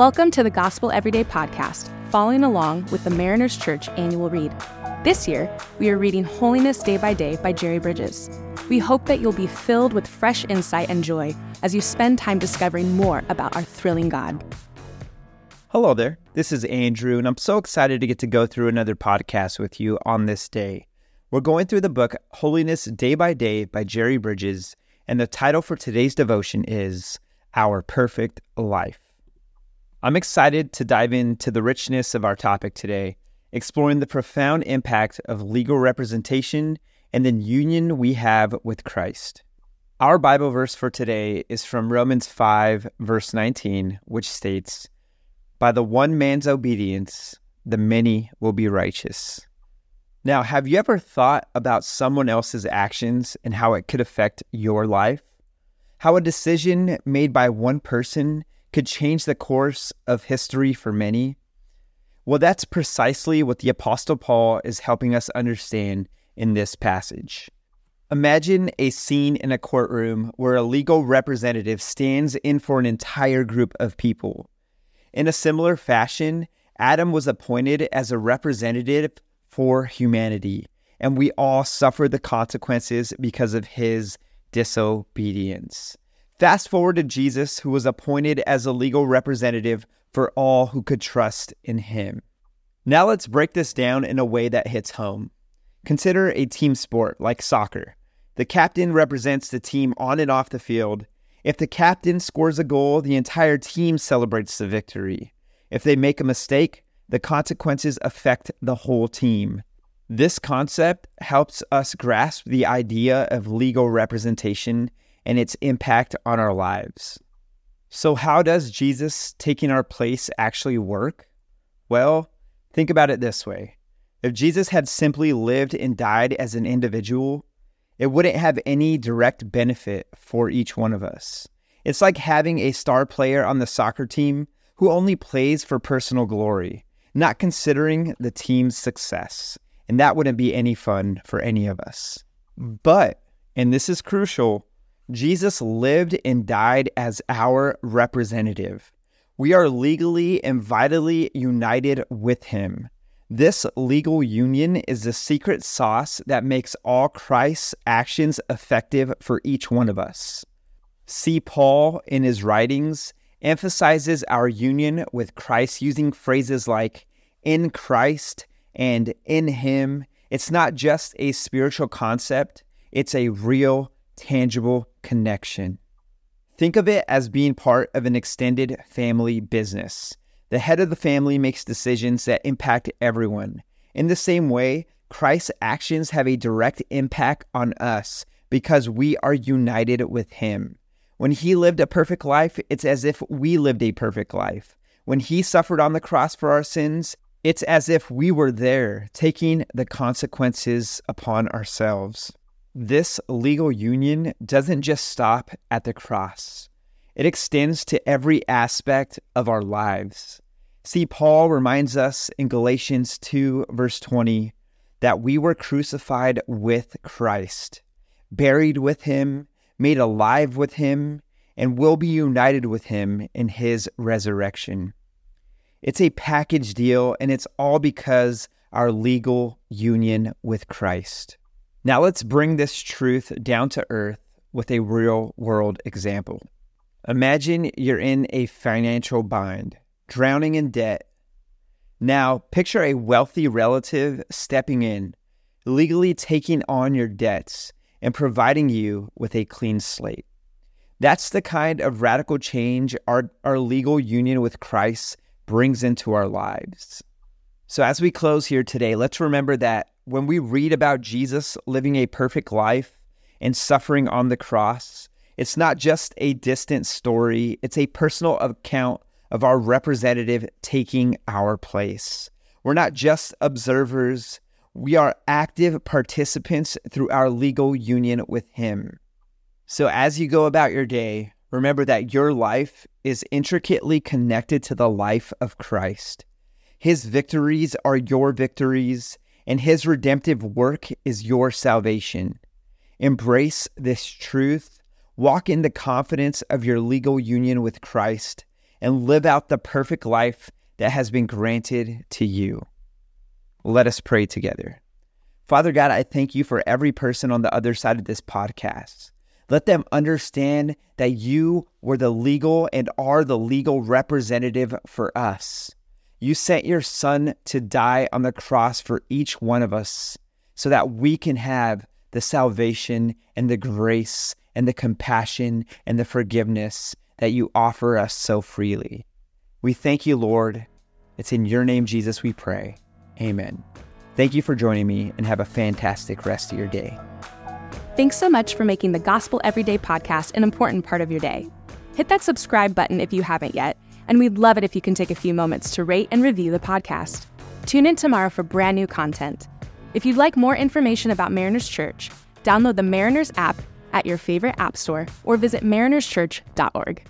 Welcome to the Gospel Everyday podcast, following along with the Mariners Church annual read. This year, we are reading Holiness Day by Day by Jerry Bridges. We hope that you'll be filled with fresh insight and joy as you spend time discovering more about our thrilling God. Hello there. This is Andrew, and I'm so excited to get to go through another podcast with you on this day. We're going through the book Holiness Day by Day by Jerry Bridges, and the title for today's devotion is Our Perfect Life. I'm excited to dive into the richness of our topic today, exploring the profound impact of legal representation and the union we have with Christ. Our Bible verse for today is from Romans 5, verse 19, which states, By the one man's obedience, the many will be righteous. Now, have you ever thought about someone else's actions and how it could affect your life? How a decision made by one person could change the course of history for many? Well, that's precisely what the Apostle Paul is helping us understand in this passage. Imagine a scene in a courtroom where a legal representative stands in for an entire group of people. In a similar fashion, Adam was appointed as a representative for humanity, and we all suffer the consequences because of his disobedience. Fast forward to Jesus, who was appointed as a legal representative for all who could trust in him. Now let's break this down in a way that hits home. Consider a team sport like soccer. The captain represents the team on and off the field. If the captain scores a goal, the entire team celebrates the victory. If they make a mistake, the consequences affect the whole team. This concept helps us grasp the idea of legal representation and its impact on our lives. So, how does Jesus taking our place actually work? Well, think about it this way if Jesus had simply lived and died as an individual, it wouldn't have any direct benefit for each one of us. It's like having a star player on the soccer team who only plays for personal glory, not considering the team's success. And that wouldn't be any fun for any of us. But, and this is crucial, Jesus lived and died as our representative. We are legally and vitally united with him. This legal union is the secret sauce that makes all Christ's actions effective for each one of us. See, Paul in his writings emphasizes our union with Christ using phrases like in Christ and in Him. It's not just a spiritual concept, it's a real tangible connection. Think of it as being part of an extended family business. The head of the family makes decisions that impact everyone. In the same way, Christ's actions have a direct impact on us because we are united with Him. When He lived a perfect life, it's as if we lived a perfect life. When He suffered on the cross for our sins, it's as if we were there, taking the consequences upon ourselves. This legal union doesn't just stop at the cross, it extends to every aspect of our lives. See, Paul reminds us in Galatians 2, verse 20, that we were crucified with Christ, buried with him, made alive with him, and will be united with him in his resurrection. It's a package deal, and it's all because our legal union with Christ. Now let's bring this truth down to earth with a real world example. Imagine you're in a financial bind, drowning in debt. Now picture a wealthy relative stepping in, legally taking on your debts and providing you with a clean slate. That's the kind of radical change our, our legal union with Christ brings into our lives. So, as we close here today, let's remember that when we read about Jesus living a perfect life and suffering on the cross, it's not just a distant story, it's a personal account of our representative taking our place. We're not just observers, we are active participants through our legal union with Him. So, as you go about your day, remember that your life is intricately connected to the life of Christ. His victories are your victories, and His redemptive work is your salvation. Embrace this truth, walk in the confidence of your legal union with Christ, and live out the perfect life that has been granted to you. Let us pray together. Father God, I thank you for every person on the other side of this podcast. Let them understand that you were the legal and are the legal representative for us. You sent your son to die on the cross for each one of us so that we can have the salvation and the grace and the compassion and the forgiveness that you offer us so freely. We thank you, Lord. It's in your name, Jesus, we pray. Amen. Thank you for joining me and have a fantastic rest of your day. Thanks so much for making the Gospel Everyday podcast an important part of your day. Hit that subscribe button if you haven't yet, and we'd love it if you can take a few moments to rate and review the podcast. Tune in tomorrow for brand new content. If you'd like more information about Mariners Church, download the Mariners app at your favorite app store or visit marinerschurch.org.